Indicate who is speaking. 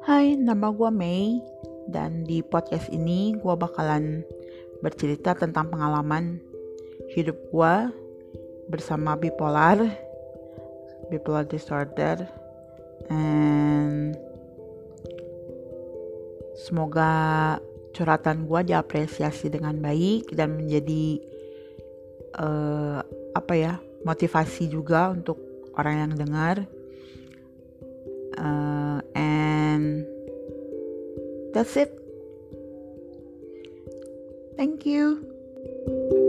Speaker 1: Hai, nama gue Mei dan di podcast ini gue bakalan bercerita tentang pengalaman hidup gue bersama bipolar, bipolar disorder, and semoga curhatan gue diapresiasi dengan baik dan menjadi uh, apa ya motivasi juga untuk orang yang dengar. Uh, That's it. Thank you.